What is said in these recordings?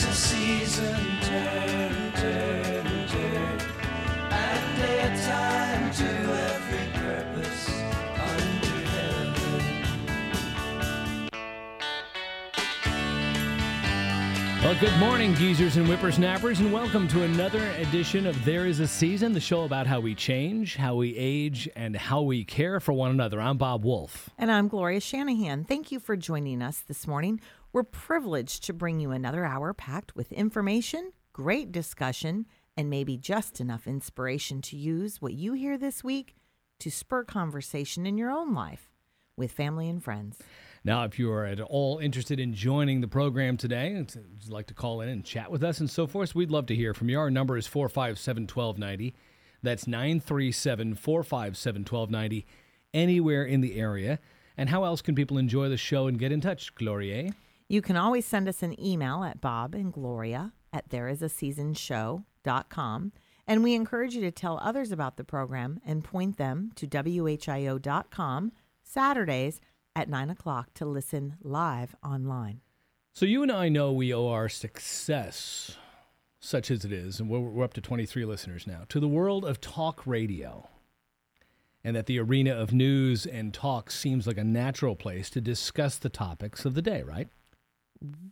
There is a season, turn, turn, turn, and a time to every purpose under heaven. Well, good morning, geezers and whippersnappers, and welcome to another edition of There Is a Season, the show about how we change, how we age, and how we care for one another. I'm Bob Wolf. And I'm Gloria Shanahan. Thank you for joining us this morning. We're privileged to bring you another hour packed with information, great discussion, and maybe just enough inspiration to use what you hear this week to spur conversation in your own life with family and friends. Now, if you are at all interested in joining the program today, and would like to call in and chat with us and so forth, we'd love to hear from you. Our number is 457 1290. That's 937 457 1290, anywhere in the area. And how else can people enjoy the show and get in touch, Gloria? You can always send us an email at Bob and Gloria at thereisaseasonshow.com. And we encourage you to tell others about the program and point them to WHIO.com Saturdays at 9 o'clock to listen live online. So you and I know we owe our success, such as it is, and we're, we're up to 23 listeners now, to the world of talk radio. And that the arena of news and talk seems like a natural place to discuss the topics of the day, right?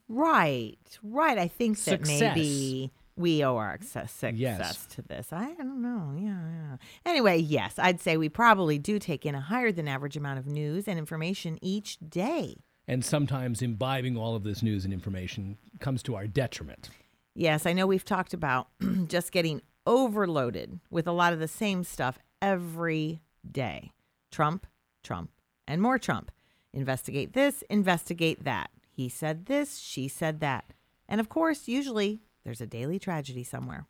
Right, right. I think that Success. maybe we owe our success, success Yes. to this. I don't know. Yeah, yeah. Anyway, yes, I'd say we probably do take in a higher than average amount of news and information each day. And sometimes imbibing all of this news and information comes to our detriment. Yes, I know we've talked about just getting overloaded with a lot of the same stuff every day. Trump, Trump, and more Trump. Investigate this, investigate that. He said this, she said that. And of course, usually there's a daily tragedy somewhere.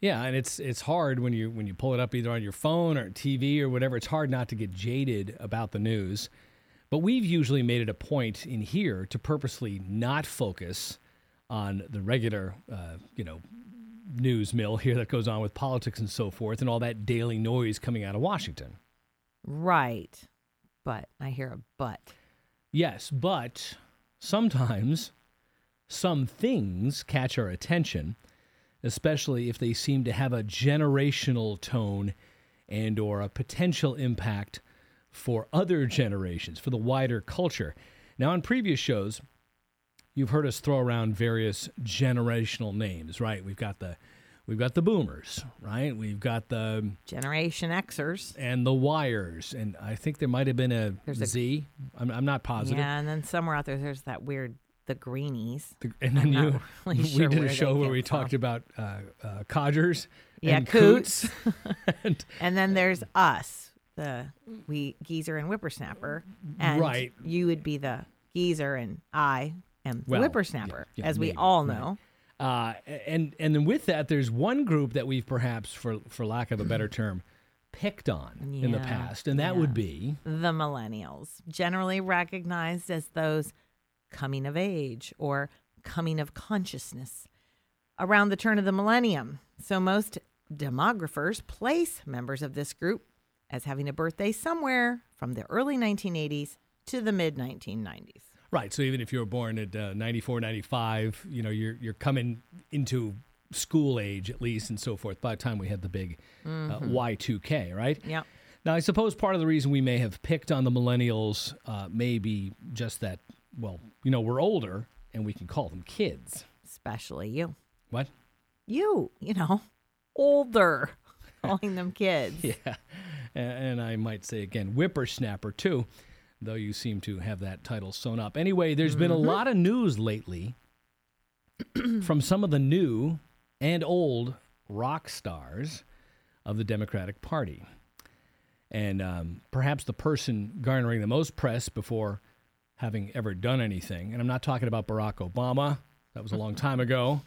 Yeah, and it's it's hard when you when you pull it up either on your phone or TV or whatever. It's hard not to get jaded about the news. But we've usually made it a point in here to purposely not focus on the regular, uh, you know, news mill here that goes on with politics and so forth, and all that daily noise coming out of Washington. Right. But I hear a but. Yes, but sometimes some things catch our attention, especially if they seem to have a generational tone and or a potential impact for other generations, for the wider culture. Now, on previous shows, you've heard us throw around various generational names, right? We've got the we've got the boomers, right? We've got the Generation Xers. and the wires, and I think there might have been a There's a- Z. I'm, I'm not positive. Yeah, and then somewhere out there, there's that weird, the greenies. The- and then I'm not you, really we sure did where a they show where came we from. talked about uh, uh, codgers Yeah, and coots. and, And then there's us, the we geezer and whippersnapper. And Right. you would be the geezer, and I am the Well, whippersnapper, yeah, yeah, as we maybe, all right. know. Uh, and and then with that, there's one group that we've perhaps, for for lack of a better term, picked on in the past, and that yeah. would be The millennials, generally recognized as those coming of age or coming of consciousness around the turn of the millennium. So most demographers place members of this group as having a birthday somewhere from the early 1980s to the mid 1990s. Right. So even if you were born at uh, 94, 95, you know, you're you're coming into school age at least, and so forth. By the time we had the big uh, Y2K, right? Yep. Now, I suppose part of the reason we may have picked on the millennials uh, may be just that, well, you know, we're older and we can call them kids. Especially you. What? You, you know, older, calling them kids. Yeah. And I might say again, whippersnapper too, though you seem to have that title sewn up. Anyway, there's been a lot of news lately from some of the new and old rock stars of the Democratic Party. And um, perhaps the person garnering the most press before having ever done anything, and I'm not talking about Barack Obama, That was a long time ago.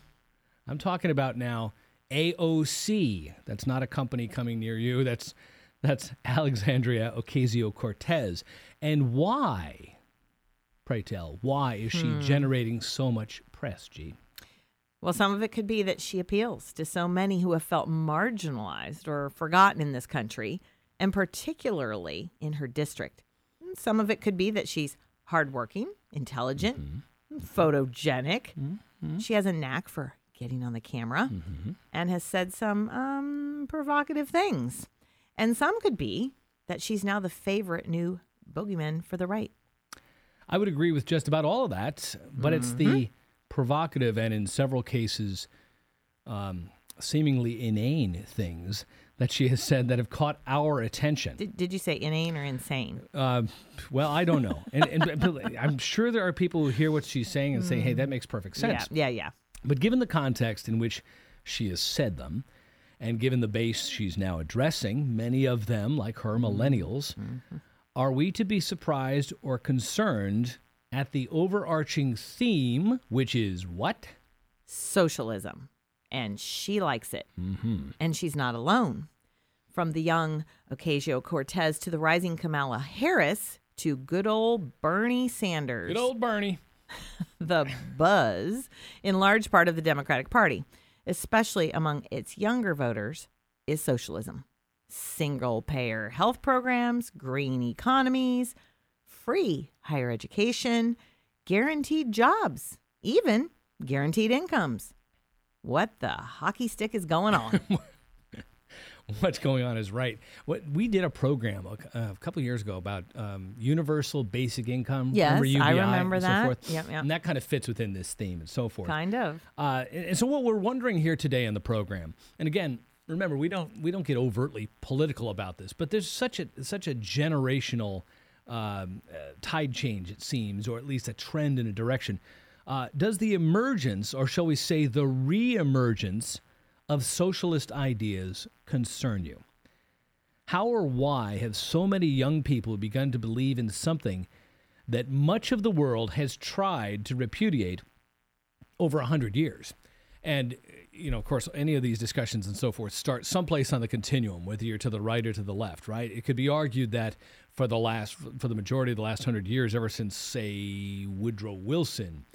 I'm talking about now AOC. That's not a company coming near you. That's that's Alexandria Ocasio Cortez. And why, pray tell, why is she hmm. generating so much press, G? Well, some of it could be that she appeals to so many who have felt marginalized or forgotten in this country, and particularly in her district. And Some of it could be that she's hardworking, intelligent, mm-hmm. Mm-hmm. photogenic. Mm-hmm. She has a knack for getting on the camera and has said some um, provocative things. And some could be that she's now the favorite new bogeyman for the right. I would agree with just about all of that, but it's the provocative and in several cases um, seemingly inane things that she has said that have caught our attention. Did, did you say inane or insane? Uh, well, I don't know, and, and but I'm sure there are people who hear what she's saying and say, "Hey, that makes perfect sense." Yeah, yeah, yeah. But given the context in which she has said them, and given the base she's now addressing, many of them, like her millennials, are we to be surprised or concerned at the overarching theme, which is what? socialism, and she likes it. Mm-hmm. And she's not alone. From the young Ocasio Cortez to the rising Kamala Harris to good old Bernie Sanders, Good old Bernie. the buzz in large part of the Democratic Party, especially among its younger voters, is socialism. Single payer health programs, green economies, free higher education, guaranteed jobs, even guaranteed incomes. What the hockey stick is going on? What's going on is right. What we did a program a, a couple of years ago about um, universal basic income. Yes, remember I remember and that. So forth. Yep, yep. And that kind of fits within this theme and so forth. kind of. Uh, and, and so what we're wondering here today in the program, and again, remember we don't we don't get overtly political about this, but there's such a such a generational um, uh, tide change it seems, or at least a trend in a direction. Uh, does the emergence, or shall we say, the re-emergence of socialist ideas concern you? How or why have so many young people begun to believe in something that much of the world has tried to repudiate over a hundred years. And you know, of course, any of these discussions and so forth start someplace on the continuum, whether you're to the right or to the left, right? It could be argued that for the last, for the majority of the last hundred years, ever since say Woodrow Wilson,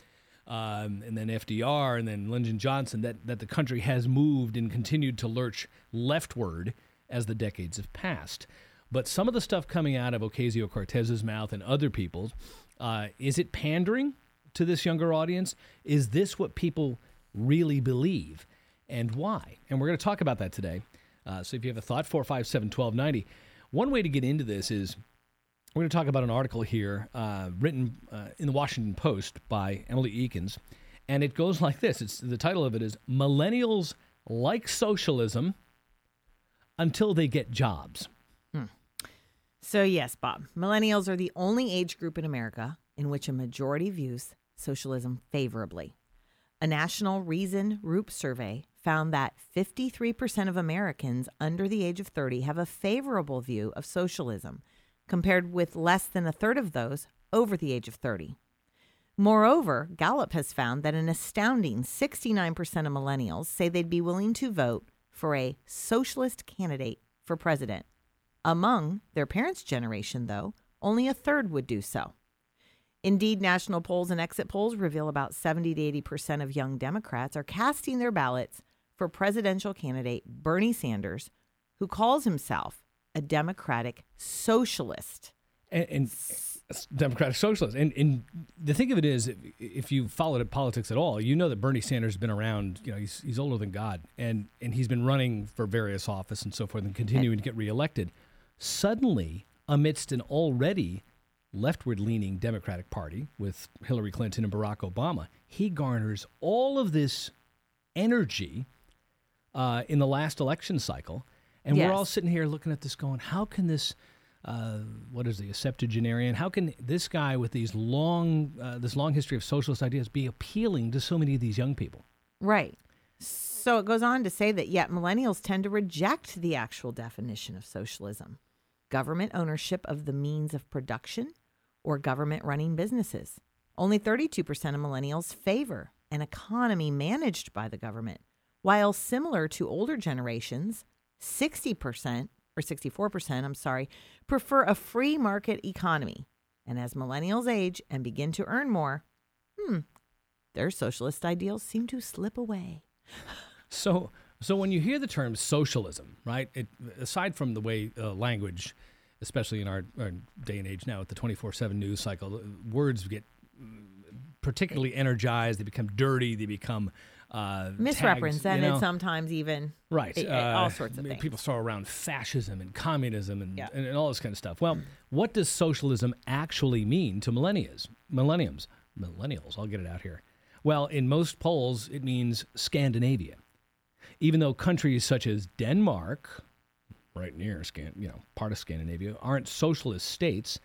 um, and then FDR, and then Lyndon Johnson, that that the country has moved and continued to lurch leftward as the decades have passed. But some of the stuff coming out of Ocasio Cortez's mouth and other people's, uh, is it pandering to this younger audience? Is this what people really believe and why? And we're going to talk about that today. Uh, so if you have a thought, 457 1290. One way to get into this is we're going to talk about an article here uh, written uh, in the Washington Post by Emily Ekins. And it goes like this it's, the title of it is Millennials Like Socialism Until They Get Jobs. So, yes, Bob, millennials are the only age group in America in which a majority views socialism favorably. A national Reason-Rupe survey found that 53% of Americans under the age of 30 have a favorable view of socialism, compared with less than a third of those over the age of 30. Moreover, Gallup has found that an astounding 69% of millennials say they'd be willing to vote for a socialist candidate for president. Among their parents' generation, though, only a third would do so. Indeed, national polls and exit polls reveal about 70 to 80% of young Democrats are casting their ballots for presidential candidate Bernie Sanders, who calls himself a Democratic socialist. and, and Democratic Socialist. And, and the thing of it is, if, if you followed politics at all, you know that Bernie Sanders has been around. You know, he's he's older than God, and and he's been running for various office and so forth, and continuing to get reelected. Suddenly, amidst an already leftward-leaning Democratic Party with Hillary Clinton and Barack Obama, he garners all of this energy uh, in the last election cycle, and we're all sitting here looking at this, going, "How can this?" uh, what is he, a septuagenarian? How can this guy with these long, uh, this long history of socialist ideas be appealing to so many of these young people? Right. So it goes on to say that yet millennials tend to reject the actual definition of socialism government ownership of the means of production or government running businesses. Only 32% of millennials favor an economy managed by the government, while similar to older generations, 60% or 64%, I'm sorry, prefer a free market economy. And as millennials age and begin to earn more, hmm, their socialist ideals seem to slip away. So, so when you hear the term socialism, right? It, aside from the way uh, language, especially in our, our day and age now with the 24/7 news cycle, words get mm, particularly energized. They become dirty. They become uh, Misrepresented tags, you know? sometimes, even. Right. Eh, eh, all uh, sorts of things. People throw around fascism and communism and, Yeah. and, and all this kind of stuff. Well, what does socialism actually mean to millennials? Millenniums. Millennials. I'll get it out here. Well, in most polls, it means Scandinavia. Even though countries such as Denmark, right near, Scan, you know, part of Scandinavia, aren't socialist states,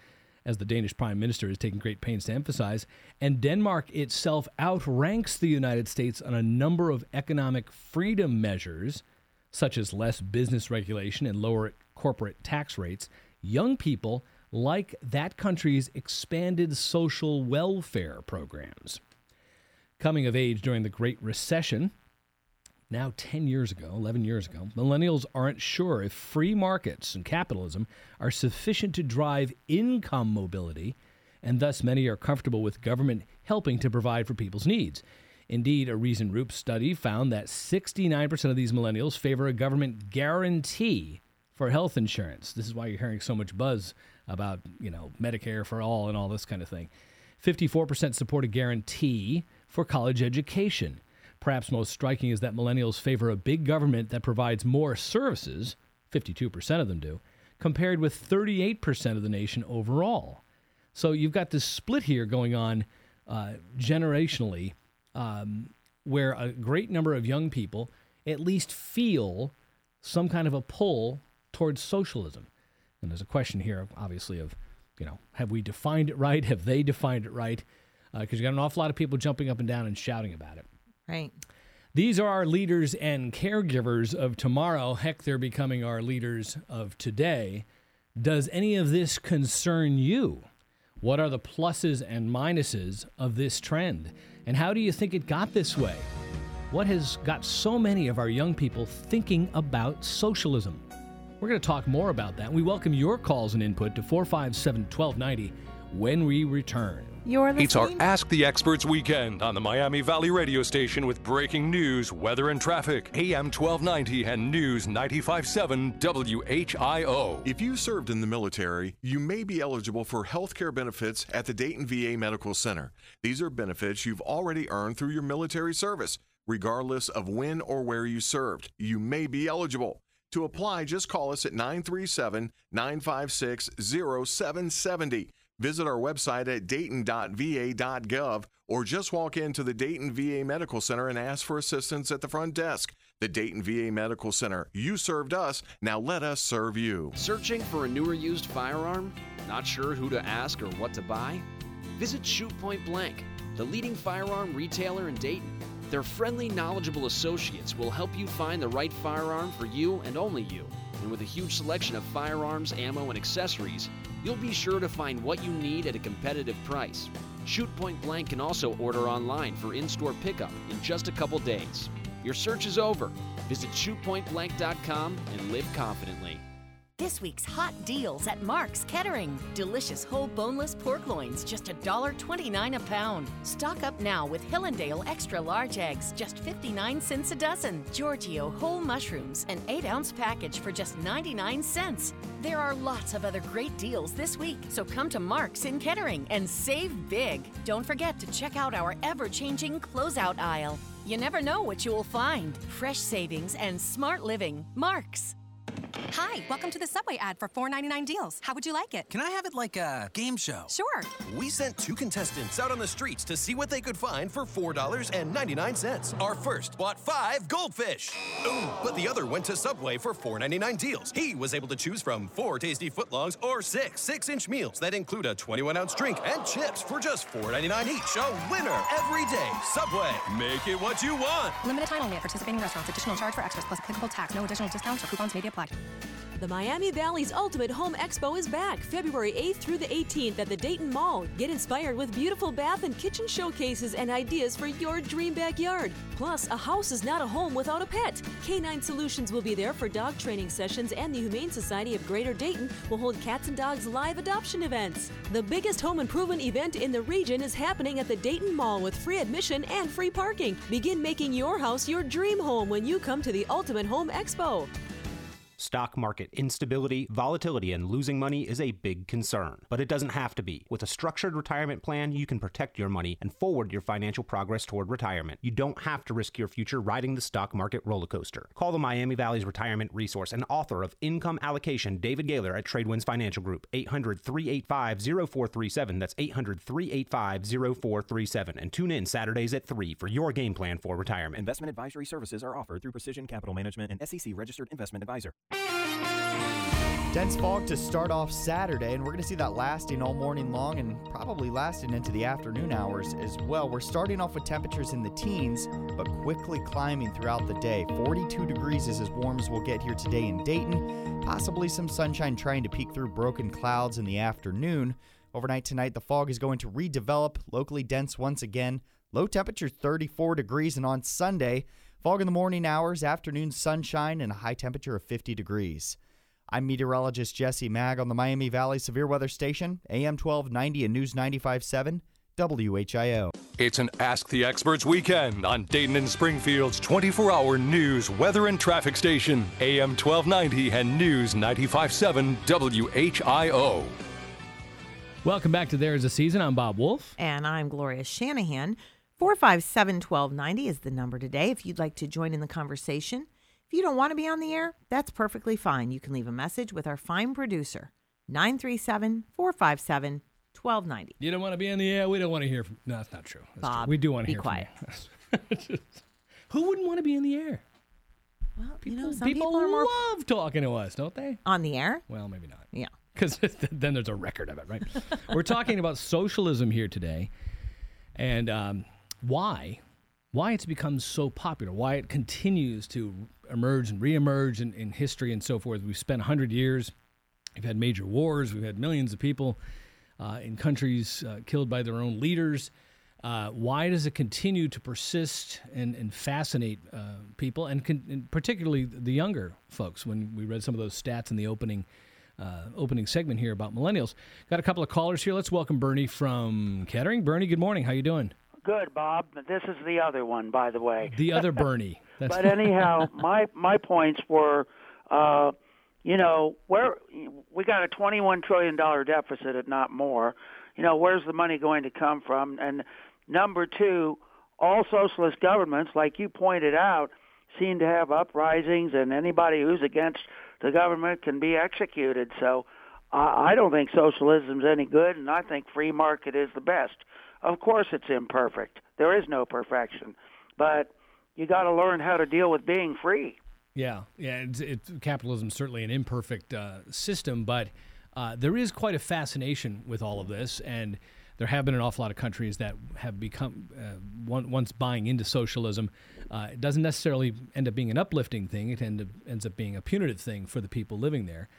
as the Danish Prime Minister has taken great pains to emphasize, and Denmark itself outranks the United States on a number of economic freedom measures, such as less business regulation and lower corporate tax rates, young people like that country's expanded social welfare programs. Coming of age during the Great Recession, now 10 years ago, 11 years ago, millennials aren't sure if free markets and capitalism are sufficient to drive income mobility, and thus many are comfortable with government helping to provide for people's needs. Indeed, a recent Rupe study found that 69% of these millennials favor a government guarantee for health insurance. This is why you're hearing so much buzz about, you know, Medicare for all and all this kind of thing. 54% support a guarantee for college education. Perhaps most striking is that millennials favor a big government that provides more services, 52% of them do, compared with 38% of the nation overall. So you've got this split here going on uh, generationally, um, where a great number of young people at least feel some kind of a pull towards socialism. And there's a question here, obviously, of, you know, have we defined it right? Have they defined it right? Because you've got an awful lot of people jumping up and down and shouting about it. Right. These are our leaders and caregivers of tomorrow. Heck, they're becoming our leaders of today. Does any of this concern you? What are the pluses and minuses of this trend? And how do you think it got this way? What has got so many of our young people thinking about socialism? We're going to talk more about that. We welcome your calls and input to 457 1290 when we return. You're It's our. Ask the Experts weekend on the Miami Valley radio station with breaking news, weather, and traffic. AM 1290 and News 957 WHIO. If you served in the military, you may be eligible for health care benefits at the Dayton VA Medical Center. These are benefits you've already earned through your military service, regardless of when or where you served. You may be eligible. To apply, just call us at 937 956 0770. Visit our website at dayton.va.gov or just walk into the Dayton VA Medical Center and ask for assistance at the front desk. The Dayton VA Medical Center. You served us, now let us serve you. Searching for a newer used firearm? Not sure who to ask or what to buy? Visit Shoot Point Blank, the leading firearm retailer in Dayton. Their friendly, knowledgeable associates will help you find the right firearm for you and only you. And with a huge selection of firearms, ammo, and accessories, you'll be sure to find what you need at a competitive price. Shoot Point Blank can also order online for in store pickup in just a couple days. Your search is over. Visit shootpointblank.com and live confidently. This week's hot deals at Marc's Kettering. Delicious whole boneless pork loins, just $1.29 a pound. Stock up now with Hillandale extra large eggs, just 59 cents a dozen. Giorgio whole mushrooms, an 8 ounce package for just 99 cents. There are lots of other great deals this week, so come to Marc's in Kettering and save big. Don't forget to check out our ever changing closeout aisle. You never know what you will find. Fresh savings and smart living. Marc's. Hi, welcome to the Subway ad for $4.99 deals. How would you like it? Can I have it like a game show? Sure. We sent two contestants out on the streets to see what they could find for $4.99. Our first bought five goldfish. Ooh, but the other went to Subway for $4.99 deals. He was able to choose from four tasty footlongs or six six inch meals that include a 21 ounce drink and chips for just $4.99 each. A winner every day. Subway, make it what you want. Limited time only at participating restaurants. Additional charge for extras plus applicable tax. No additional discounts or coupons may be applied. The Miami Valley's Ultimate Home Expo is back February 8th through the 18th at the Dayton Mall. Get inspired with beautiful bath and kitchen showcases and ideas for your dream backyard. Plus, a house is not a home without a pet. K9 Solutions will be there for dog training sessions, and the Humane Society of Greater Dayton will hold cats and dogs live adoption events. The biggest home improvement event in the region is happening at the Dayton Mall with free admission and free parking. Begin making your house your dream home when you come to the Ultimate Home Expo. Stock market instability, volatility, and losing money is a big concern. But it doesn't have to be. With a structured retirement plan, you can protect your money and forward your financial progress toward retirement. You don't have to risk your future riding the stock market roller coaster. Call the Miami Valley's Retirement Resource and author of Income Allocation, David Gaylor at Tradewinds Financial Group, 800 385 0437. That's 800 385 0437. And tune in Saturdays at 3 for your game plan for retirement. Investment advisory services are offered through Precision Capital Management and SEC registered investment advisor. Dense fog to start off Saturday, and we're going to see that lasting all morning long and probably lasting into the afternoon hours as well. We're starting off with temperatures in the teens, but quickly climbing throughout the day. 42 degrees is as warm as we'll get here today in Dayton. Possibly some sunshine trying to peek through broken clouds in the afternoon. Overnight tonight, the fog is going to redevelop, locally dense once again. Low temperature 34 degrees, and on Sunday, fog in the morning hours, afternoon sunshine, and a high temperature of 50 degrees. I'm meteorologist Jesse Mag on the Miami Valley Severe Weather Station, AM 1290 and News 95.7, WHIO. It's an Ask the Experts weekend on Dayton and Springfield's 24 hour news, weather, and traffic station, AM 1290 and News 95.7 WHIO. Welcome back to There's a Season. I'm Bob Wolf. And I'm Gloria Shanahan. 457 1290 is the number today if you'd like to join in the conversation. If you don't want to be on the air, that's perfectly fine. You can leave a message with our fine producer, 937 457 1290. You don't want to be in the air. We don't want to hear from. No, that's not true. That's Bob, true. we do want to be hear quiet. from you. Who wouldn't want to be in the air? Well, People, you know, some people, people, love talking to us, don't they? on the air. Well, maybe not. Yeah. Because then there's a record of it, right? We're talking about socialism here today, and um, why, why it's become so popular, why it continues to emerge and reemerge in, in history and so forth. We've spent hundred years. We've had major wars. We've had millions of people uh, in countries uh, killed by their own leaders. Uh, why does it continue to persist and, and fascinate uh, people, and, con- and particularly the younger folks? When we read some of those stats in the opening uh, opening segment here about millennials, got a couple of callers here. Let's welcome Bernie from Kettering. Bernie, good morning. How you doing? Good, Bob. This is the other one, by the way. The other Bernie. But anyhow, my my points were, uh, you know, where we got a twenty-one trillion dollar deficit, if not more. You know, where's the money going to come from? And number two, all socialist governments, like you pointed out, seem to have uprisings, and anybody who's against the government can be executed. So. I I don't think socialism's any good, and I think free market is the best. Of course, it's imperfect. There is no perfection, but you got to learn how to deal with being free. Yeah, yeah. It's, it's, capitalism's certainly an imperfect uh, system, but uh, there is quite a fascination with all of this, and there have been an awful lot of countries that have become uh, one, once buying into socialism. Uh, it doesn't necessarily end up being an uplifting thing; it end up, ends up being a punitive thing for the people living there.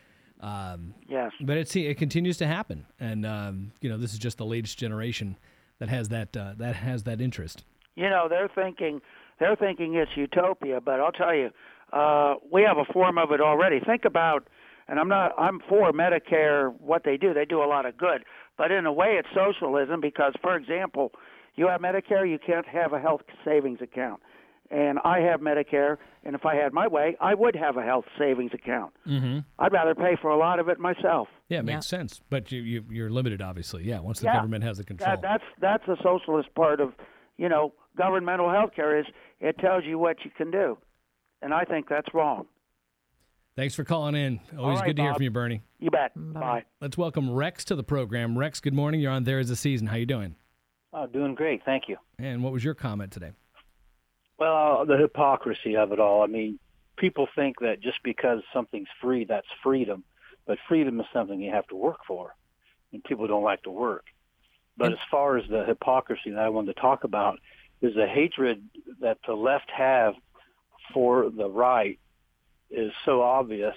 Um, yes, but it's it continues to happen, and um, you know this is just the latest generation that has that uh, that has that interest. You know, they're thinking they're thinking it's utopia, but I'll tell you, uh, we have a form of it already. Think about, and I'm not I'm for Medicare. What they do, they do a lot of good, but in a way, it's socialism because, for example, you have Medicare, you can't have a health savings account. And I have Medicare, and if I had my way, I would have a health savings account. Mm-hmm. I'd rather pay for a lot of it myself. Yeah, it makes sense. But you, you you're limited, obviously. Yeah, once the Yeah. government has the control. That, that's that's the socialist part of, you know, governmental health care is it tells you what you can do, and I think that's wrong. Thanks for calling in. Always right, good to hear from you, Bernie. You bet. Bye. Let's welcome Rex to the program. Rex, good morning. You're on There Is a Season. How you doing? Oh, doing great. Thank you. And what was your comment today? Well, the hypocrisy of it all. I mean, people think that just because something's free, that's freedom. But freedom is something you have to work for, and people don't like to work. But as far as the hypocrisy that I wanted to talk about is the hatred that the left have for the right is so obvious.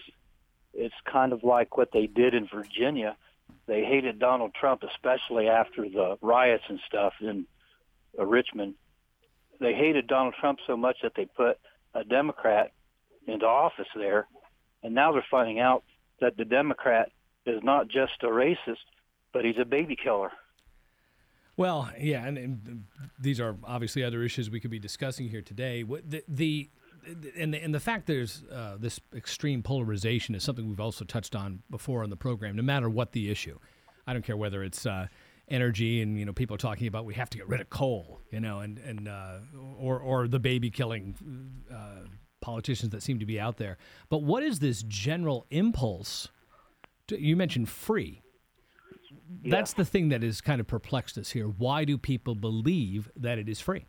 it's kind of like what they did in Virginia. They hated Donald Trump, especially after the riots and stuff in uh, Richmond. They hated Donald Trump so much that they put a Democrat into office there, and now they're finding out that the Democrat is not just a racist, but he's a baby killer. Well, yeah, and, and these are obviously other issues we could be discussing here today. The, the and the, and the fact there's uh, this extreme polarization is something we've also touched on before on the program. No matter what the issue, I don't care whether it's uh, energy and you know people are talking about we have to get rid of coal, you know, and and uh, or or the baby killing uh, politicians that seem to be out there. But what is this general impulse? To, you mentioned free. That's the thing that has kind of perplexed us here. Why do people believe that it is free?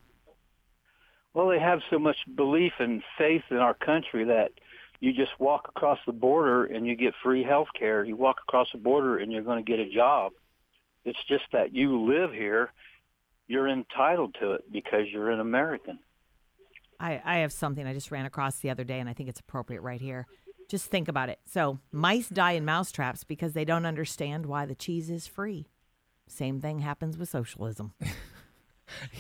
Well, they have so much belief and faith in our country that you just walk across the border and you get free health care. You walk across the border and you're going to get a job. It's just that you live here, you're entitled to it because you're an American. I, I have something I just ran across the other day, and I think it's appropriate right here. Just think about it. So, mice die in mousetraps because they don't understand why the cheese is free. Same thing happens with socialism.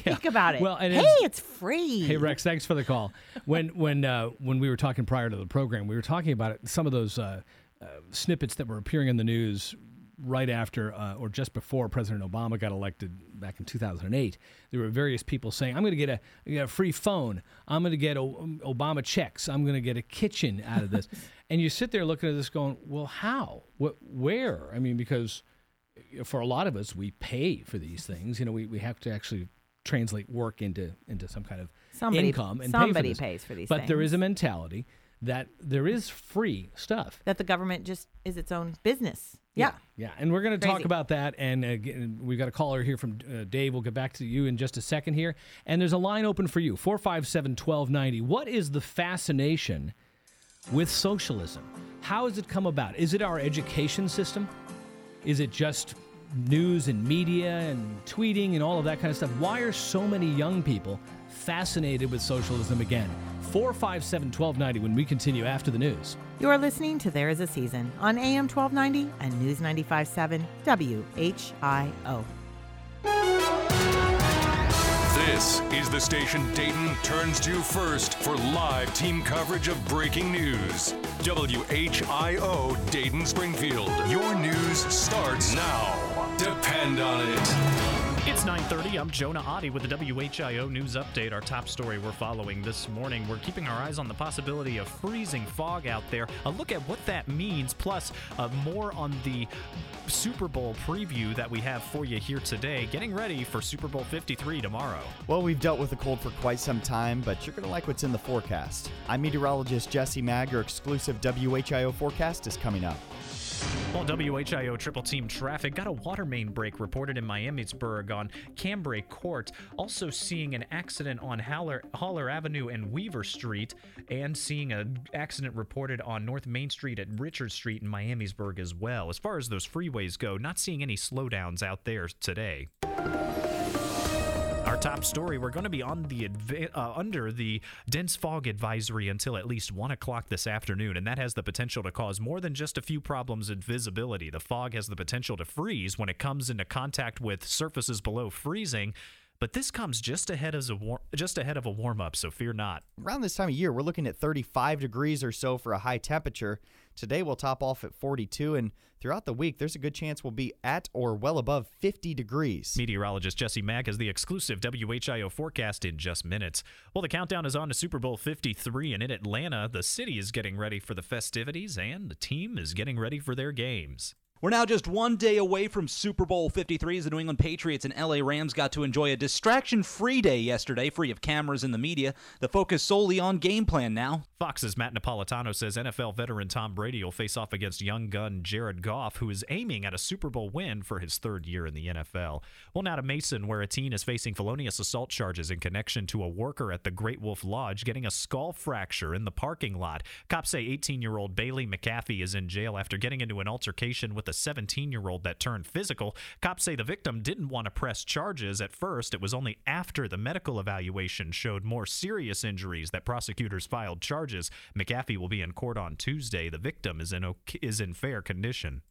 Think about it. Well, and hey, it's- it's free. Hey Rex, thanks for the call. When when uh, when we were talking prior to the program, we were talking about it, some of those uh, uh, snippets that were appearing in the news right after uh, or just before President Obama got elected back in 2008. There were various people saying, "I'm going to get a, get a free phone. I'm going to get o- Obama checks. I'm going to get a kitchen out of this." and you sit there looking at this, going, "Well, how? What? Where? I mean, because." for a lot of us, we pay for these things. You know, we, we have to actually translate work into into some kind of Somebody- income and somebody pay for this. pays for these But there is a mentality that there is free stuff. that the government just is its own business. Yeah. Yeah, and we're going to talk about that. And uh, g- we've got a caller here from uh, Dave. We'll get back to you in just a second here. And there's a line open for you 457 1290. What is the fascination with socialism? How has it come about? Is it our education system? Is it just news and media and tweeting and all of that kind of stuff? Why are so many young people fascinated with socialism again? 457 1290 when we continue after the news. You are listening to There Is a Season on AM 1290 and News 95.7 WHIO. This is the station Dayton turns to first for live team coverage of breaking news. WHIO Dayton Springfield. Your news starts now. Depend on it. It's 9:30. I'm Jonah Oddie with the WHIO news update. Our top story we're following this morning. We're keeping our eyes on the possibility of freezing fog out there. A look at what that means, plus uh, more on the Super Bowl preview that we have for you here today. Getting ready for Super Bowl 53 tomorrow. Well, we've dealt with the cold for quite some time, but you're going to like what's in the forecast. I'm meteorologist Jesse Mag. Your exclusive WHIO forecast is coming up. Well, WHIO triple team traffic got a water main break reported in Miamisburg on Cambrai Court. Also seeing an accident on Haller, Haller Avenue and Weaver Street, and seeing an accident reported on North Main Street at Richard Street in Miamisburg as well. As far as those freeways go, not seeing any slowdowns out there today. Our top story: We're going to be on the uh, under the dense fog advisory until at least one o'clock this afternoon, and that has the potential to cause more than just a few problems in visibility. The fog has the potential to freeze when it comes into contact with surfaces below freezing. But this comes just ahead a war- just ahead of a warm up, so fear not. Around this time of year, we're looking at 35 degrees or so for a high temperature. Today, we'll top off at 42, and throughout the week, there's a good chance we'll be at or well above 50 degrees. Meteorologist Jesse Mack has the exclusive WHIO forecast in just minutes. Well, the countdown is on to Super Bowl 53, and in Atlanta, the city is getting ready for the festivities, and the team is getting ready for their games. We're now just one day away from Super Bowl 53 as the New England Patriots and LA Rams got to enjoy a distraction free day yesterday, free of cameras and the media. The focus solely on game plan now. Fox's Matt Napolitano says NFL veteran Tom Brady will face off against young gun Jared Goff, who is aiming at a Super Bowl win for his third year in the NFL. Well, now to Mason, where a teen is facing felonious assault charges in connection to a worker at the Great Wolf Lodge getting a skull fracture in the parking lot. Cops say 18 year old Bailey McAfee is in jail after getting into an altercation with with a 17 year old that turned physical. Cops say the victim didn't want to press charges at first. It was only after the medical evaluation showed more serious injuries that prosecutors filed charges. McAfee will be in court on Tuesday. The victim is in, is in fair condition.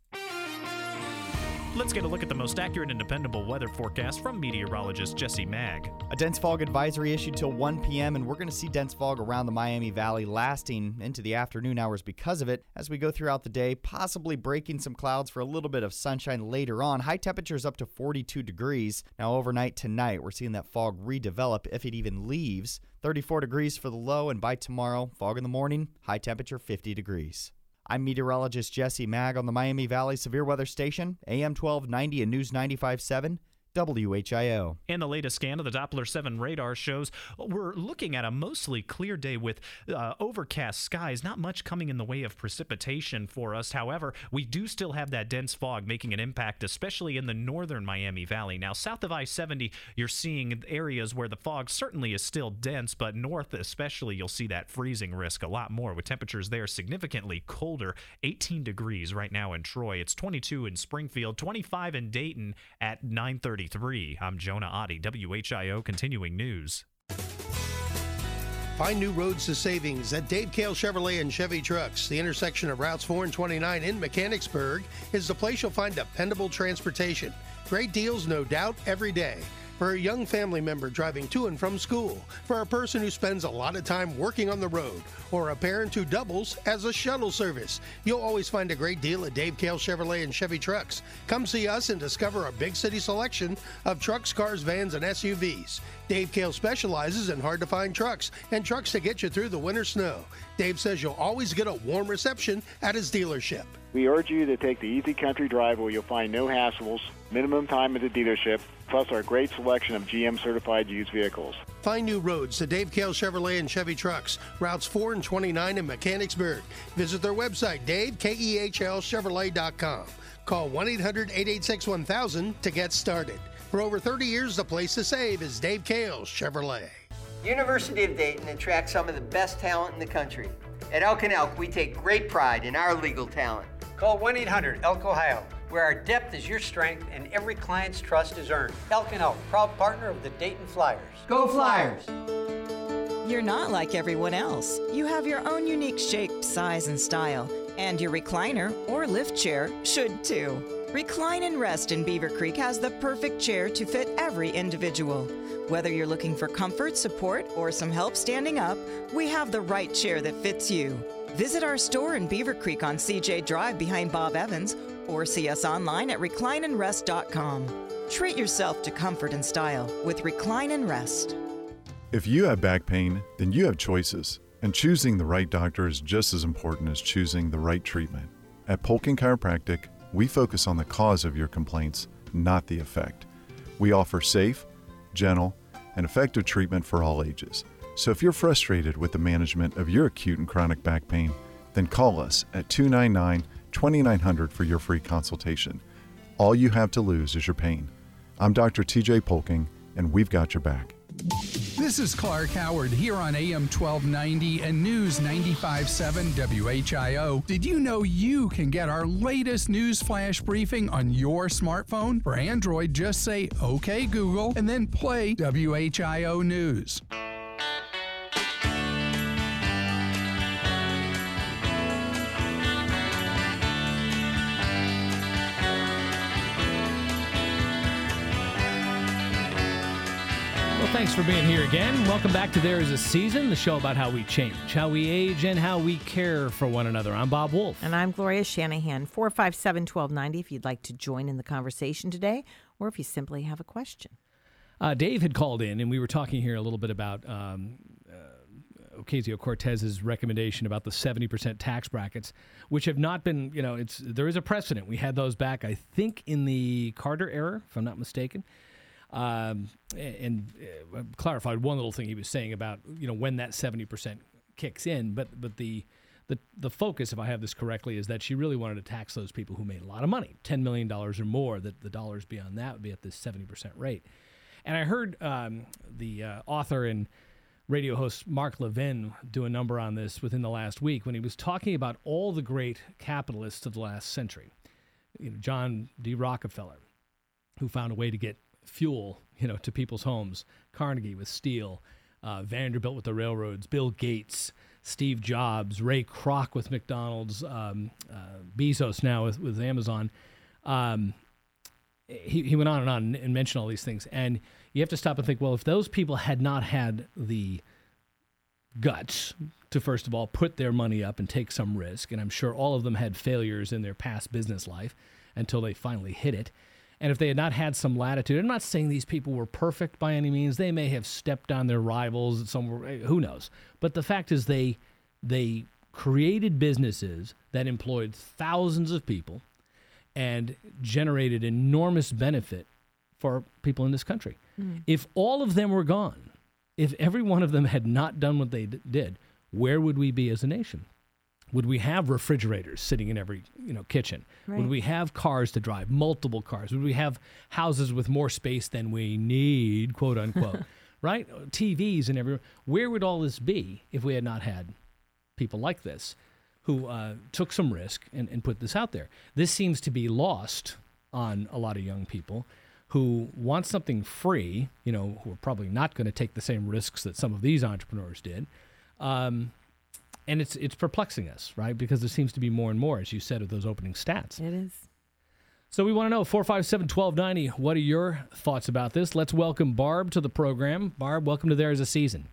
Let's get a look at the most accurate and dependable weather forecast from meteorologist Jesse Mag. A dense fog advisory issued till 1 p.m., and we're going to see dense fog around the Miami Valley lasting into the afternoon hours because of it as we go throughout the day, possibly breaking some clouds for a little bit of sunshine later on. High temperatures up to 42 degrees. Now, overnight tonight, we're seeing that fog redevelop if it even leaves. 34 degrees for the low, and by tomorrow, fog in the morning, high temperature 50 degrees. I'm meteorologist Jesse Mag on the Miami Valley Severe Weather Station, AM 1290 and News 957. WHIO. And the latest scan of the Doppler 7 radar shows we're looking at a mostly clear day with uh, overcast skies, not much coming in the way of precipitation for us. However, we do still have that dense fog making an impact, especially in the northern Miami Valley. Now, south of I 70, you're seeing areas where the fog certainly is still dense, but north, especially, you'll see that freezing risk a lot more with temperatures there significantly colder 18 degrees right now in Troy. It's 22 in Springfield, 25 in Dayton at 930. 33. I'm Jonah Oddie, WHIO Continuing News. Find new roads to savings at Dave Kehl Chevrolet and Chevy Trucks. The intersection of routes 4 and 29 in Mechanicsburg is the place you'll find dependable transportation. Great deals, no doubt, every day. For a young family member driving to and from school, for a person who spends a lot of time working on the road, or a parent who doubles as a shuttle service, you'll always find a great deal at Dave Kehl Chevrolet and Chevy Trucks. Come see us and discover a big city selection of trucks, cars, vans, and SUVs. Dave Kehl specializes in hard to find trucks and trucks to get you through the winter snow. Dave says you'll always get a warm reception at his dealership. We urge you to take the easy country drive where you'll find no hassles, minimum time at the dealership, plus our great selection of GM certified used vehicles. Find new roads to Dave Kehl Chevrolet and Chevy Trucks, routes 4 and 29 in Mechanicsburg. Visit their website, davekehlchevrolet.com. Call 1-800-886-1000 to get started. For over 30 years, the place to save is Dave Kehl's Chevrolet. University of Dayton attracts some of the best talent in the country. At Elk and Elk, we take great pride in our legal talent. Call 1 800 Elk Ohio, where our depth is your strength and every client's trust is earned. Elk and Elk, proud partner of the Dayton Flyers. Go Flyers! You're not like everyone else. You have your own unique shape, size, and style. And your recliner or lift chair should too. Recline and Rest in Beavercreek has the perfect chair to fit every individual. Whether you're looking for comfort, support, or some help standing up, we have the right chair that fits you. Visit our store in Beavercreek on CJ Drive behind Bob Evans, or see us online at reclineandrest.com. Treat yourself to comfort and style with Recline and Rest. If you have back pain, then you have choices, and choosing the right doctor is just as important as choosing the right treatment. At Polking Chiropractic, we focus on the cause of your complaints, not the effect. We offer safe, gentle, and effective treatment for all ages. So if you're frustrated with the management of your acute and chronic back pain, then call us at 299 2900 for your free consultation. All you have to lose is your pain. I'm Dr. TJ Polking, and we've got your back. This is Clark Howard here on AM 1290 and News 957 WHIO. Did you know you can get our latest news flash briefing on your smartphone? For Android, just say OK Google and then play WHIO News. Thanks for being here again. Welcome back to There Is a Season, the show about how we change, how we age, and how we care for one another. I'm Bob Wolf. And I'm Gloria Shanahan. 457 1290 if you'd like to join in the conversation today, or if you simply have a question. Uh, Dave had called in, and we were talking here a little bit about um, uh, Ocasio Cortez's recommendation about the 70% tax brackets, which have not been, you know, it's there is a precedent. We had those back, I think, in the Carter era, if I'm not mistaken. Um, and uh, clarified one little thing he was saying about you know when that 70% kicks in, but but the the the focus, if I have this correctly, is that she really wanted to tax those people who made a lot of money, ten million dollars or more. That the dollars beyond that would be at this 70% rate. And I heard um, the uh, author and radio host Mark Levin do a number on this within the last week when he was talking about all the great capitalists of the last century you know, John D. Rockefeller, who found a way to get fuel, you know, to people's homes. Carnegie with steel, uh, Vanderbilt with the railroads, Bill Gates, Steve Jobs, Ray Kroc with McDonald's, um, uh, Bezos now with, with Amazon. Um, he, he went on and on and mentioned all these things. And you have to stop and think well, if those people had not had the guts to, first of all, put their money up and take some risk, and I'm sure all of them had failures in their past business life until they finally hit it. And if they had not had some latitude, I'm not saying these people were perfect by any means. They may have stepped on their rivals somewhere, who knows. But the fact is, they they created businesses that employed thousands of people and generated enormous benefit for people in this country. Mm. If all of them were gone, if every one of them had not done what they d- did, where would we be as a nation? Would we have refrigerators sitting in every you know kitchen? Right. Would we have cars to drive, multiple cars? Would we have houses with more space than we need, quote unquote? right? TVs and everywhere. Where would all this be if we had not had people like this who uh, took some risk and, and put this out there? This seems to be lost on a lot of young people who want something free, you know, who are probably not going to take the same risks that some of these entrepreneurs did. Um, and it's it's perplexing us, right? Because there seems to be more and more, as you said, of those opening stats. It is. So we want to know 457 1290. What are your thoughts about this? Let's welcome Barb to the program. Barb, welcome to There Is a Season.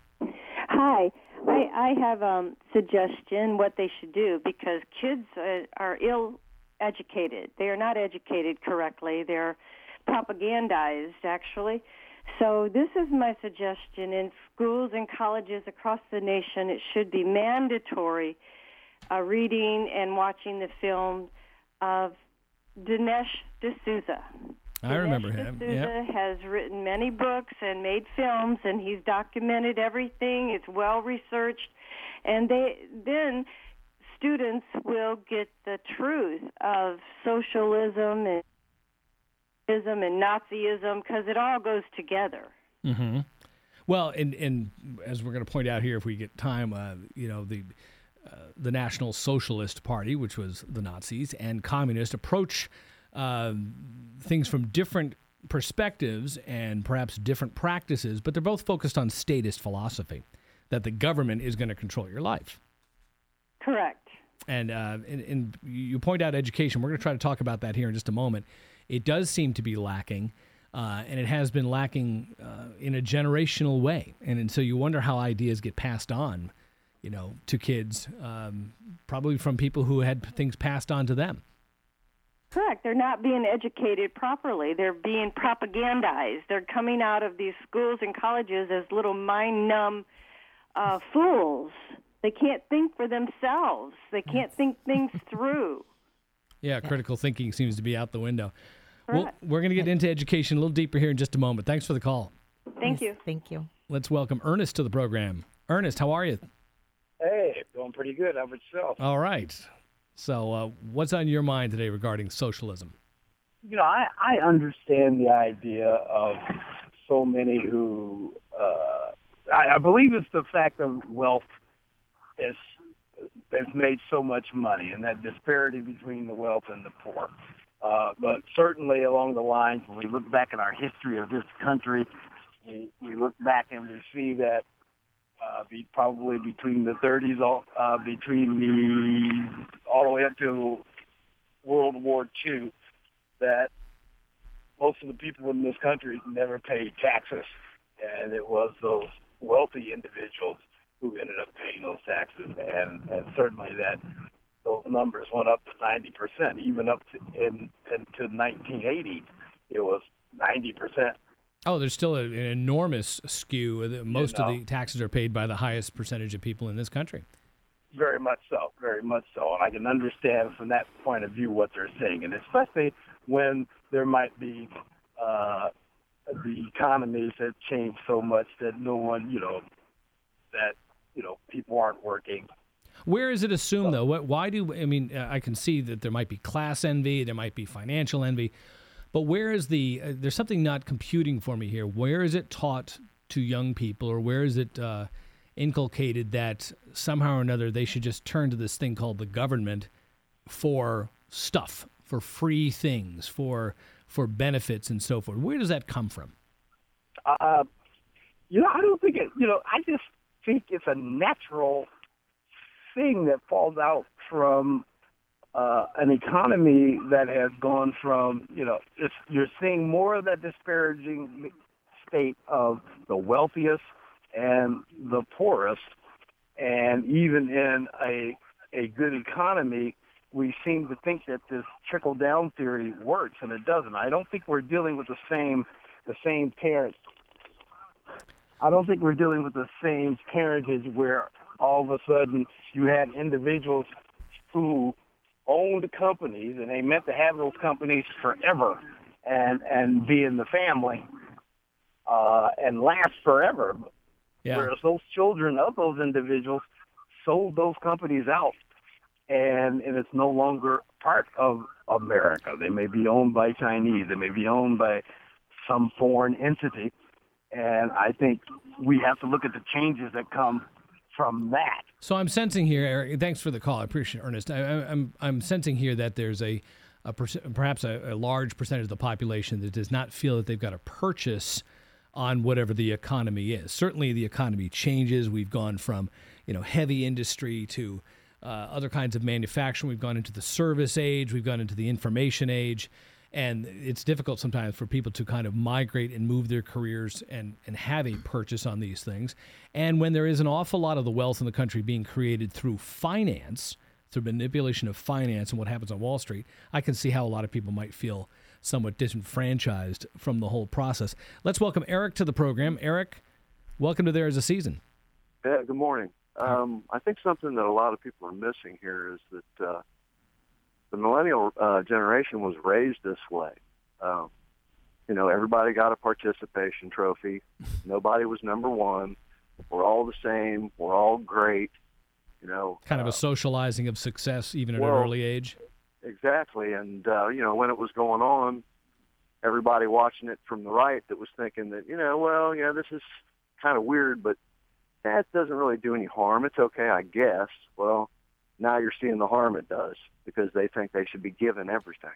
Hi. I, I have a um, suggestion what they should do because kids uh, are ill educated. They are not educated correctly. They're propagandized, actually. So, this is my suggestion in schools and colleges across the nation. It should be mandatory uh, reading and watching the film of Dinesh D'Souza. I Dinesh remember him. D'Souza yep. has written many books and made films, and he's documented everything. It's well researched, and they then students will get the truth of socialism and and Nazism because it all goes together. Mm-hmm. Well, and and as we're going to point out here, if we get time, uh, you know the. Uh, the National Socialist Party, which was the Nazis, and communist approach uh, things from different perspectives and perhaps different practices, but they're both focused on statist philosophy that the government is going to control your life. Correct. And, uh, and, and you point out education. We're going to try to talk about that here in just a moment it does seem to be lacking. Uh, and it has been lacking uh, in a generational way. And, and so you wonder how ideas get passed on, you know, to kids, um, probably from people who had things passed on to them. Correct. They're not being educated properly. They're being propagandized. They're coming out of these schools and colleges as little mind numb uh, fools. They can't think for themselves, they can't think things through. Yeah, critical thinking seems to be out the window. Well, we're going to get into education a little deeper here in just a moment. Thanks for the call. Thank you. Thank you. Let's welcome Ernest to the program. Ernest, how are you? Hey, doing pretty good. How about yourself? All right. So, uh, what's on your mind today regarding socialism? You know, I, I understand the idea of so many who, uh, I, I believe it's the fact of wealth is has made so much money and that disparity between the wealth and the poor. Uh, but certainly along the lines, when we look back at our history of this country, we, we look back and we see that uh, be probably between the 30s, all, uh, between the all the way up to World War II, that most of the people in this country never paid taxes, and it was those wealthy individuals who ended up paying those taxes, and and certainly that those numbers went up to ninety percent, even up to in into nineteen eighty, it was ninety percent. Oh, there's still a, an enormous skew. Most you know, of the taxes are paid by the highest percentage of people in this country. Very much so, very much so. And I can understand from that point of view what they're saying, and especially when there might be uh, the economies have changed so much that no one, you know, that you know people aren't working. Where is it assumed though? What, why do I mean? I can see that there might be class envy, there might be financial envy, but where is the? Uh, there's something not computing for me here. Where is it taught to young people, or where is it uh, inculcated that somehow or another they should just turn to this thing called the government for stuff, for free things, for for benefits and so forth. Where does that come from? Uh, you know, I don't think it. You know, I just think it's a natural thing that falls out from uh, an economy that has gone from. You know, it's, you're seeing more of that disparaging state of the wealthiest and the poorest, and even in a a good economy, we seem to think that this trickle down theory works, and it doesn't. I don't think we're dealing with the same the same parents. I don't think we're dealing with the same parentage where all of a sudden you had individuals who owned companies and they meant to have those companies forever and and be in the family uh, and last forever. Yeah. Whereas those children of those individuals sold those companies out and and it's no longer part of America. They may be owned by Chinese. They may be owned by some foreign entity. And I think we have to look at the changes that come from that. So I'm sensing here, Eric. Thanks for the call. I appreciate it, Ernest. I, I, I'm I'm sensing here that there's a, a perhaps a, a large percentage of the population that does not feel that they've got a purchase on whatever the economy is. Certainly, the economy changes. We've gone from you know heavy industry to uh, other kinds of manufacturing. We've gone into the service age. We've gone into the information age. And it's difficult sometimes for people to kind of migrate and move their careers and, and have a purchase on these things. And when there is an awful lot of the wealth in the country being created through finance, through manipulation of finance and what happens on Wall Street, I can see how a lot of people might feel somewhat disenfranchised from the whole process. Let's welcome Eric to the program. Eric, welcome to There Is a Season. Yeah, good morning. Um, I think something that a lot of people are missing here is that uh, the millennial uh, generation was raised this way. Um, you know, everybody got a participation trophy. Nobody was number one. We're all the same. We're all great. You know, Kind of a socializing of success even at well, an early age. exactly. And uh, you know, when it was going on, everybody watching it from the right that was thinking that you know, well, yeah, this is kind of weird, but that doesn't really do any harm. It's okay, I guess. Well, now you're seeing the harm it does because they think they should be given everything.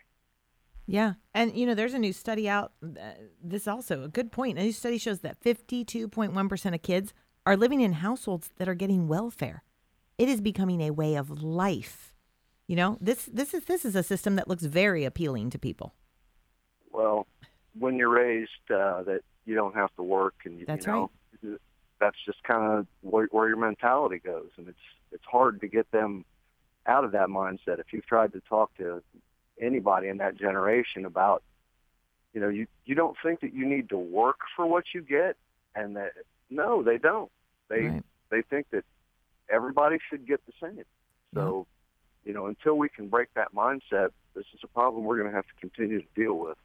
Yeah. And, you know, there's a new study out. Uh, this also a good point. A new study shows that 52.1% of kids are living in households that are getting welfare. It is becoming a way of life. You know, this this is this is a system that looks very appealing to people. Well, when you're raised uh, that you don't have to work and you, That's you know, that's just kind of where, where your mentality goes, and it's it's hard to get them out of that mindset. If you've tried to talk to anybody in that generation about, you know, you you don't think that you need to work for what you get, and that no, they don't. They Right. they think that everybody should get the same. So, you know, until we can break that mindset, this is a problem we're going to have to continue to deal with.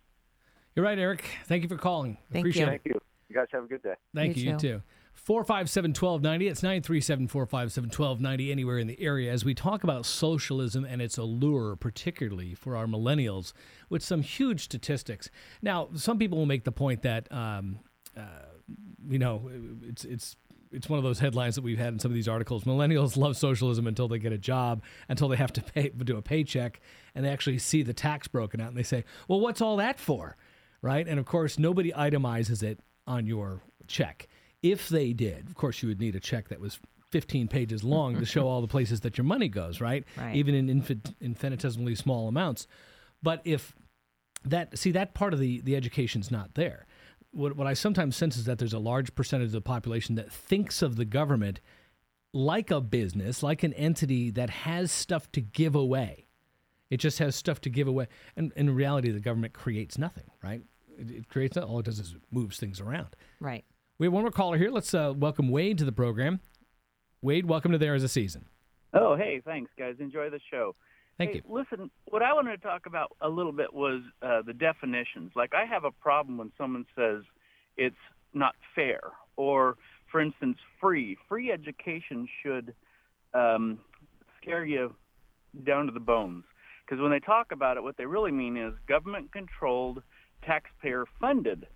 You're right, Eric. Thank you for calling. Appreciate Thank it. Thank you. You guys have a good day. Thank you. You, too. 457 1290. It's 937 457 1290 anywhere in the area as we talk about socialism and its allure, particularly for our millennials, with some huge statistics. Now, some people will make the point that, um, uh, you know, it's, it's, it's one of those headlines that we've had in some of these articles. Millennials love socialism until they get a job, until they have to pay, do a paycheck, and they actually see the tax broken out, and they say, "Well, what's all that for?" Right? And of course, nobody itemizes it on your check. If they did, of course, you would need a check that was 15 pages long to show all the places that your money goes, right? Right. Even in infin- infinitesimally small amounts. But if that, see, that part of the, the education's not there. What, what I sometimes sense is that there's a large percentage of the population that thinks of the government like a business, like an entity that has stuff to give away. It just has stuff to give away. And in reality, the government creates nothing, right? It, it creates nothing. all it does is it moves things around. Right. We have one more caller here. Let's uh, welcome Wade to the program. Wade, welcome to There Is a Season. Oh, hey, thanks, guys. Enjoy the show. Thank hey, you. Listen, what I wanted to talk about a little bit was uh, the definitions. Like, I have a problem when someone says it's not fair, or, for instance, free. Free education should um, scare you down to the bones. Because when they talk about it, what they really mean is government controlled, taxpayer funded.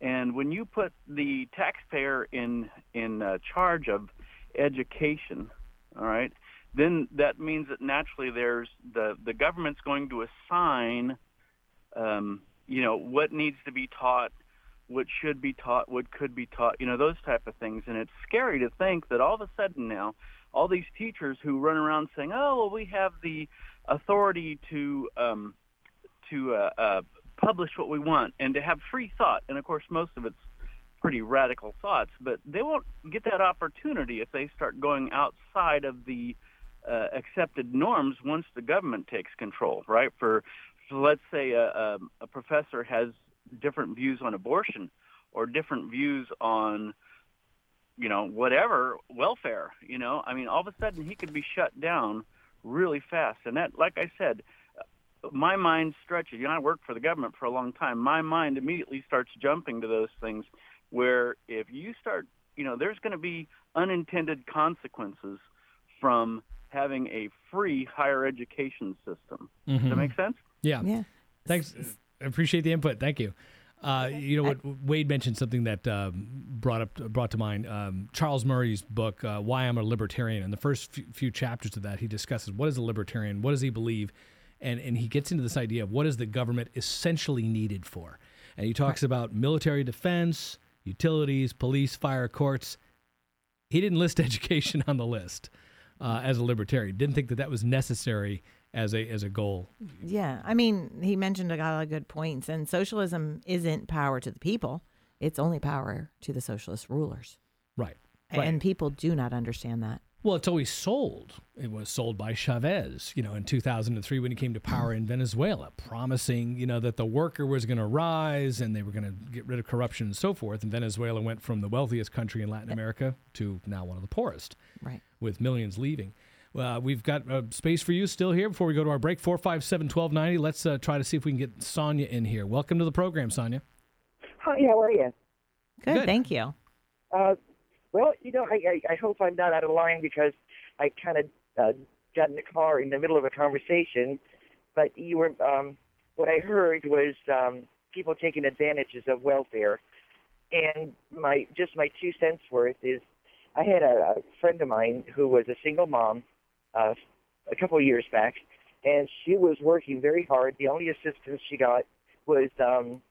And when you put the taxpayer in in uh, charge of education, all right, then that means that naturally there's the the government's going to assign, um, you know, what needs to be taught, what should be taught, what could be taught, you know, those type of things. And it's scary to think that all of a sudden now, all these teachers who run around saying, "Oh, well, we have the authority to um, to uh, uh, publish what we want and to have free thought," and of course, most of it's pretty radical thoughts, but they won't get that opportunity if they start going outside of the uh, accepted norms once the government takes control, right? For, so let's say a, a, a professor has different views on abortion or different views on, you know, whatever welfare. You know, I mean, all of a sudden he could be shut down really fast, and that, like I said. My mind stretches. You know, I worked for the government for a long time. My mind immediately starts jumping to those things where if you start, you know, there's going to be unintended consequences from having a free higher education system. Does Mhm. that make sense? Yeah. Yeah. Thanks. I appreciate the input. Thank you. Uh, you know what? Wade mentioned something that um, brought up brought to mind um, Charles Murray's book, uh, "Why I'm a Libertarian." In the first few, few chapters of that, he discusses what is a libertarian, what does he believe, and and he gets into this idea of what is the government essentially needed for, and he talks about military defense, utilities, police, fire, courts. He didn't list education on the list uh, as a libertarian. Didn't think that that was necessary as a as a goal. Yeah, I mean, he mentioned a lot of good points, and socialism isn't power to the people; it's only power to the socialist rulers. Right. And people do not understand that. Well, it's always sold. It was sold by Chavez, you know, in 2003 when he came to power in Venezuela, promising, you know, that the worker was going to rise and they were going to get rid of corruption and so forth. And Venezuela went from the wealthiest country in Latin America to now one of the poorest, Right. with millions leaving. Uh, we've got uh, space for you still here before we go to our break. 457 1290. Let's uh, try to see if we can get Sonia in here. Welcome to the program, Sonia. Hi, how are you? Good, Good. thank you. Uh, well, you know, I, I, I hope I'm not out of line because I kind of uh, got in the car in the middle of a conversation. But you were, um, what I heard was um, people taking advantages of welfare. And my just my two cents worth is, I had a, a friend of mine who was a single mom, uh, a couple of years back, and she was working very hard. The only assistance she got was um,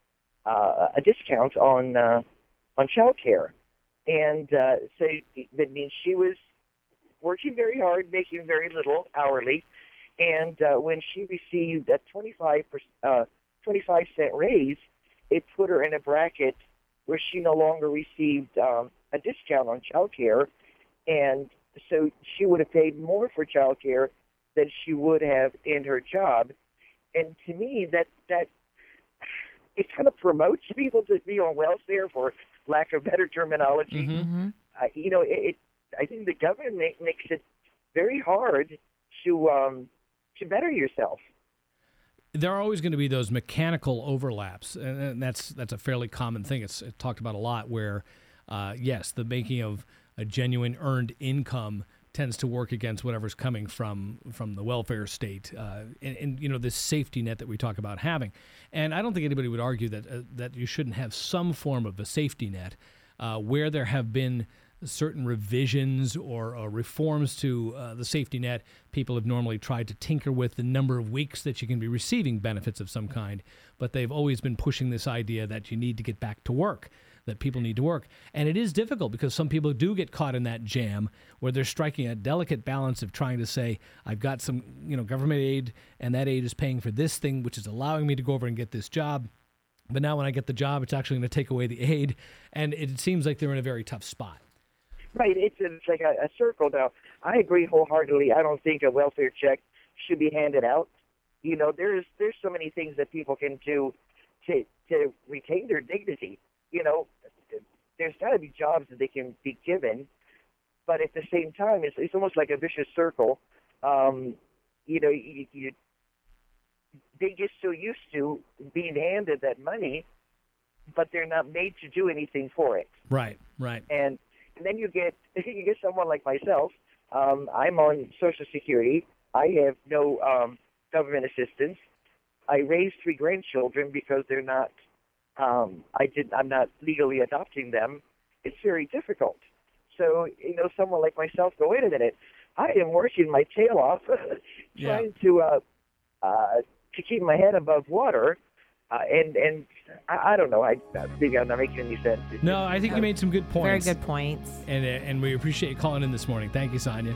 uh, a discount on uh, on child care. And uh, so that means she was working very hard, making very little hourly. And uh, when she received a 25, uh, 25 cent raise, it put her in a bracket where she no longer received um, a discount on child care. And so she would have paid more for child care than she would have in her job. And to me, that, that it kind of promotes people to be on welfare for lack of better terminology. Mm-hmm. Uh, you know, it, it. I think the government makes it very hard to um, to better yourself. there are always going to be those mechanical overlaps, and, that's that's a fairly common thing. It's, it's talked about a lot. Where, uh, yes, the making of a genuine earned income tends to work against whatever's coming from from the welfare state, uh, and, and you know this safety net that we talk about having. And I don't think anybody would argue that uh, that you shouldn't have some form of a safety net uh, where there have been certain revisions or, or reforms to uh, the safety net, people have normally tried to tinker with the number of weeks that you can be receiving benefits of some kind, but they've always been pushing this idea that you need to get back to work, that people need to work. And it is difficult because some people do get caught in that jam where they're striking a delicate balance of trying to say, I've got some, you know, government aid and that aid is paying for this thing, which is allowing me to go over and get this job. But now when I get the job, it's actually going to take away the aid. And it seems like they're in a very tough spot. Right. It's, it's like a, a circle now. I agree wholeheartedly. I don't think a welfare check should be handed out. You know, there's there's so many things that people can do to to retain their dignity. You know, there's got to be jobs that they can be given, but at the same time, it's it's almost like a vicious circle. Um, you know, you, you they get so used to being handed that money, but they're not made to do anything for it Right, right. and and then you get you get someone like myself. Um, I'm on Social Security. I have no um, government assistance. I raised three grandchildren because they're not. Um, I did. I'm not legally adopting them. It's very difficult. So you know, someone like myself, go wait a minute. I am working my tail off trying to uh, uh, to keep my head above water. Uh, and and I, I don't know. I, I think I'm not making any sense. It's No, just- I think you made some good points. Very good points. And uh, and we appreciate you calling in this morning. Thank you, Sonia.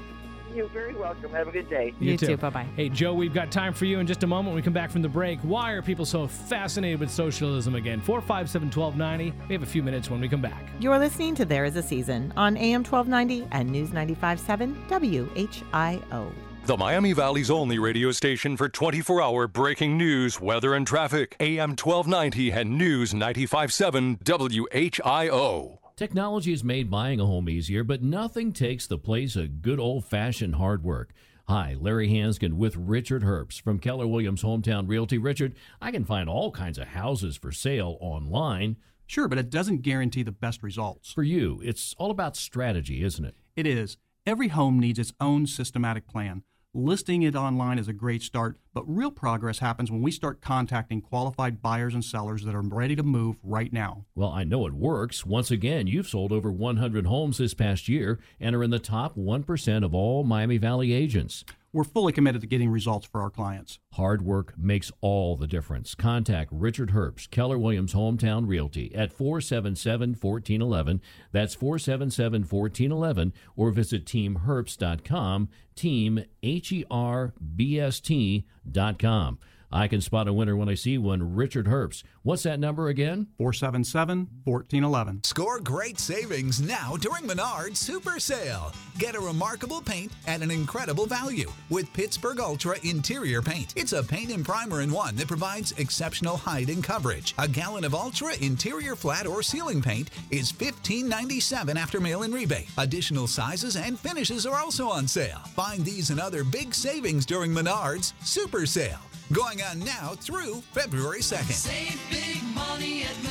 You're very welcome. Have a good day. You too. Bye-bye. Hey, Joe, we've got time for you in just a moment when we come back from the break. Why are people so fascinated with socialism again? 457 1290. We have a few minutes when we come back. You're listening to There Is a Season on AM 1290 and News 95.7 WHIO. The Miami Valley's only radio station for 24 hour breaking news, weather, and traffic. AM 1290 and News 957 WHIO. Technology has made buying a home easier, but nothing takes the place of good old fashioned hard work. Hi, Larry Hansgen with Richard Herbst from Keller Williams Hometown Realty. Richard, I can find all kinds of houses for sale online. Sure, but it doesn't guarantee the best results. For you, it's all about strategy, isn't it? It is. Every home needs its own systematic plan. Listing it online is a great start, but real progress happens when we start contacting qualified buyers and sellers that are ready to move right now. Well, I know it works. Once again, you've sold over 100 homes this past year and are in the top 1% of all Miami Valley agents. We're fully committed to getting results for our clients. Hard work makes all the difference. Contact Richard Herbst, Keller Williams Hometown Realty at 477 1411. That's 477 1411, or visit teamherbst.com, team, H E R B S T.com. I can spot a winner when I see one. Richard Herbst. What's that number again? 477 1411. Score great savings now during Menards Super Sale. Get a remarkable paint at an incredible value with Pittsburgh Ultra Interior Paint. It's a paint and primer in one that provides exceptional height and coverage. A gallon of Ultra Interior Flat or Ceiling Paint is $15.97 after mail in rebate. Additional sizes and finishes are also on sale. Find these and other big savings during Menards Super Sale. Going on now through February 2nd. Save big money at.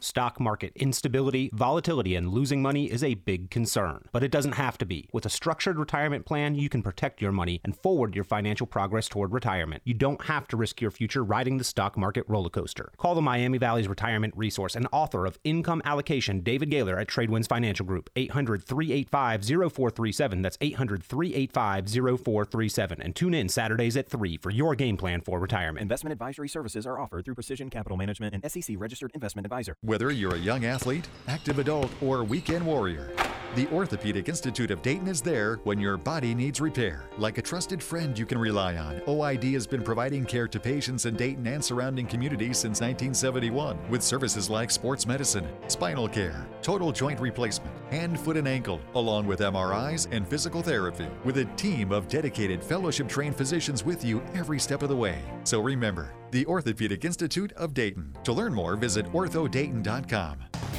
Stock market instability, volatility, and losing money is a big concern. But it doesn't have to be. With a structured retirement plan, you can protect your money and forward your financial progress toward retirement. You don't have to risk your future riding the stock market roller coaster. Call the Miami Valley's Retirement Resource and author of Income Allocation, David Gaylor at Tradewinds Financial Group, 800 385 0437. That's 800 385 0437. And tune in Saturdays at 3 for your game plan for retirement. Investment advisory services are offered through Precision Capital Management and SEC registered investment advisor. Whether you're a young athlete, active adult, or weekend warrior, the Orthopedic Institute of Dayton is there when your body needs repair. Like a trusted friend you can rely on, OID has been providing care to patients in Dayton and surrounding communities since 1971 with services like sports medicine, spinal care, total joint replacement, hand, foot, and ankle, along with MRIs and physical therapy, with a team of dedicated fellowship trained physicians with you every step of the way. So remember, the Orthopedic Institute of Dayton. To learn more, visit orthodayton.com.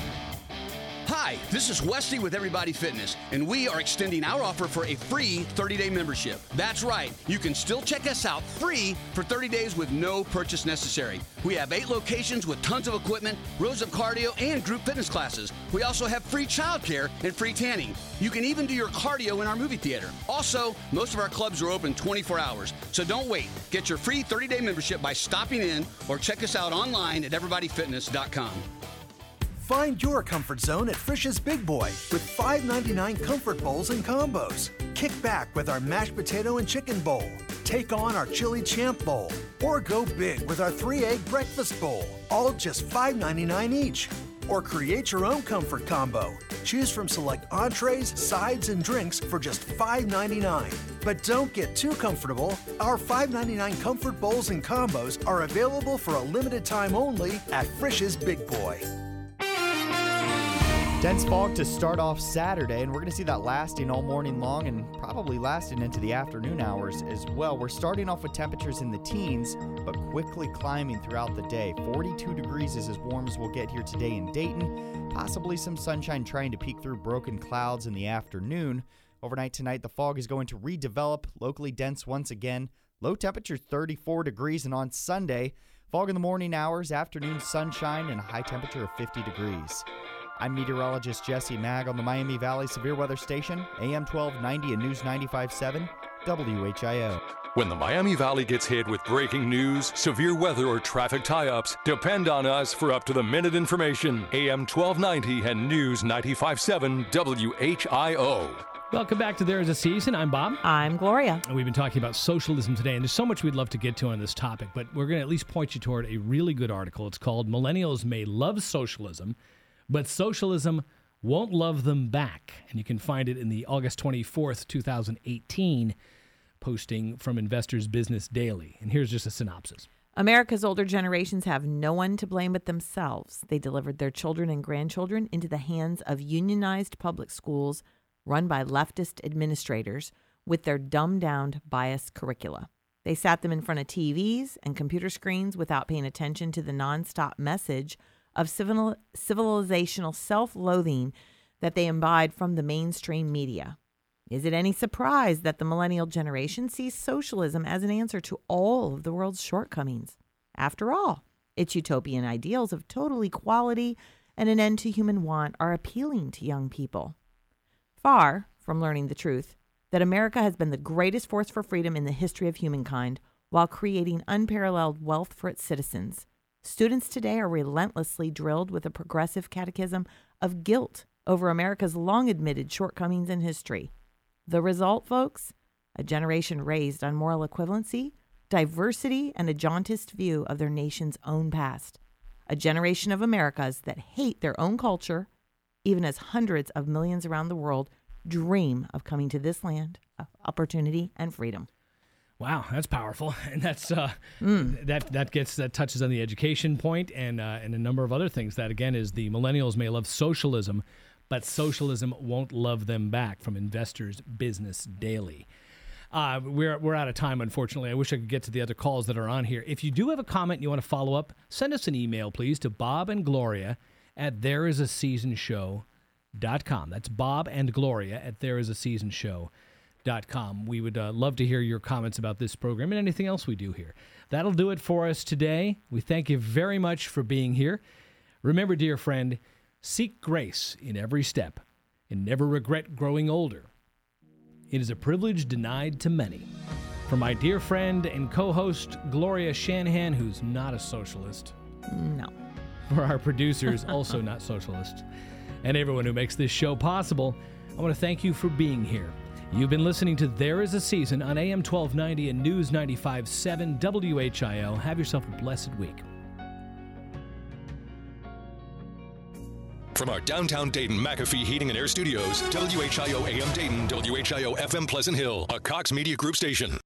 Hi, this is Westy with Everybody Fitness, and we are extending our offer for a free 30 day membership. That's right, you can still check us out free for 30 days with no purchase necessary. We have eight locations with tons of equipment, rows of cardio, and group fitness classes. We also have free childcare and free tanning. You can even do your cardio in our movie theater. Also, most of our clubs are open 24 hours, so don't wait. Get your free 30 day membership by stopping in or check us out online at everybodyfitness.com. Find your comfort zone at Frisch's Big Boy with $5.99 comfort bowls and combos. Kick back with our mashed potato and chicken bowl. Take on our chili champ bowl. Or go big with our three egg breakfast bowl. All just $5.99 each. Or create your own comfort combo. Choose from select entrees, sides, and drinks for just $5.99. But don't get too comfortable. Our $5.99 comfort bowls and combos are available for a limited time only at Frisch's Big Boy. Dense fog to start off Saturday, and we're going to see that lasting all morning long and probably lasting into the afternoon hours as well. We're starting off with temperatures in the teens, but quickly climbing throughout the day. 42 degrees is as warm as we'll get here today in Dayton. Possibly some sunshine trying to peek through broken clouds in the afternoon. Overnight tonight, the fog is going to redevelop, locally dense once again. Low temperature 34 degrees, and on Sunday, fog in the morning hours, afternoon sunshine, and a high temperature of 50 degrees. I'm meteorologist Jesse Mag on the Miami Valley Severe Weather Station, AM 1290 and News 957, WHIO. When the Miami Valley gets hit with breaking news, severe weather, or traffic tie ups, depend on us for up to the minute information. AM 1290 and News 957 WHIO. Welcome back to There Is a Season. I'm Bob. I'm Gloria. And we've been talking about socialism today, and there's so much we'd love to get to on this topic, but we're going to at least point you toward a really good article. It's called Millennials May Love Socialism, but Socialism Won't Love Them Back. And you can find it in the August 24th, 2018 posting from Investors Business Daily. And here's just a synopsis. America's older generations have no one to blame but themselves. They delivered their children and grandchildren into the hands of unionized public schools run by leftist administrators with their dumbed down, biased curricula. They sat them in front of TVs and computer screens without paying attention to the nonstop message of civil, civilizational self loathing that they imbibe from the mainstream media. Is it any surprise that the millennial generation sees socialism as an answer to all of the world's shortcomings? After all, its utopian ideals of total equality and an end to human want are appealing to young people. Far from learning the truth that America has been the greatest force for freedom in the history of humankind while creating unparalleled wealth for its citizens. Students today are relentlessly drilled with a progressive catechism of guilt over America's long admitted shortcomings in history. The result, folks? A generation raised on moral equivalency, diversity, and a jauntist view of their nation's own past. A generation of Americas that hate their own culture, even as hundreds of millions around the world dream of coming to this land of opportunity and freedom. Wow, that's powerful, and that's uh, that that gets that touches on the education point and uh, and a number of other things. That again is the millennials may love socialism, but socialism won't love them back. From Investors Business Daily. Uh, we're we're out of time, unfortunately. I wish I could get to the other calls that are on here. If you do have a comment and you want to follow up, send us an email, please, to Bob and Gloria at thereisaseasonshow.com. That's Bob and Gloria at thereisaseasonshow.com. We would uh, love to hear your comments about this program and anything else we do here. That'll do it for us today. We thank you very much for being here. Remember, dear friend, seek grace in every step and never regret growing older. It is a privilege denied to many. For my dear friend and co host, Gloria Shanahan, who's not a socialist. No. For our producers, also not socialists. And everyone who makes this show possible, I want to thank you for being here. You've been listening to There Is a Season on AM 1290 and News 95.7 WHIO. Have yourself a blessed week. From our downtown Dayton McAfee Heating and Air Studios, WHIO AM Dayton, WHIO FM Pleasant Hill, a Cox Media Group station.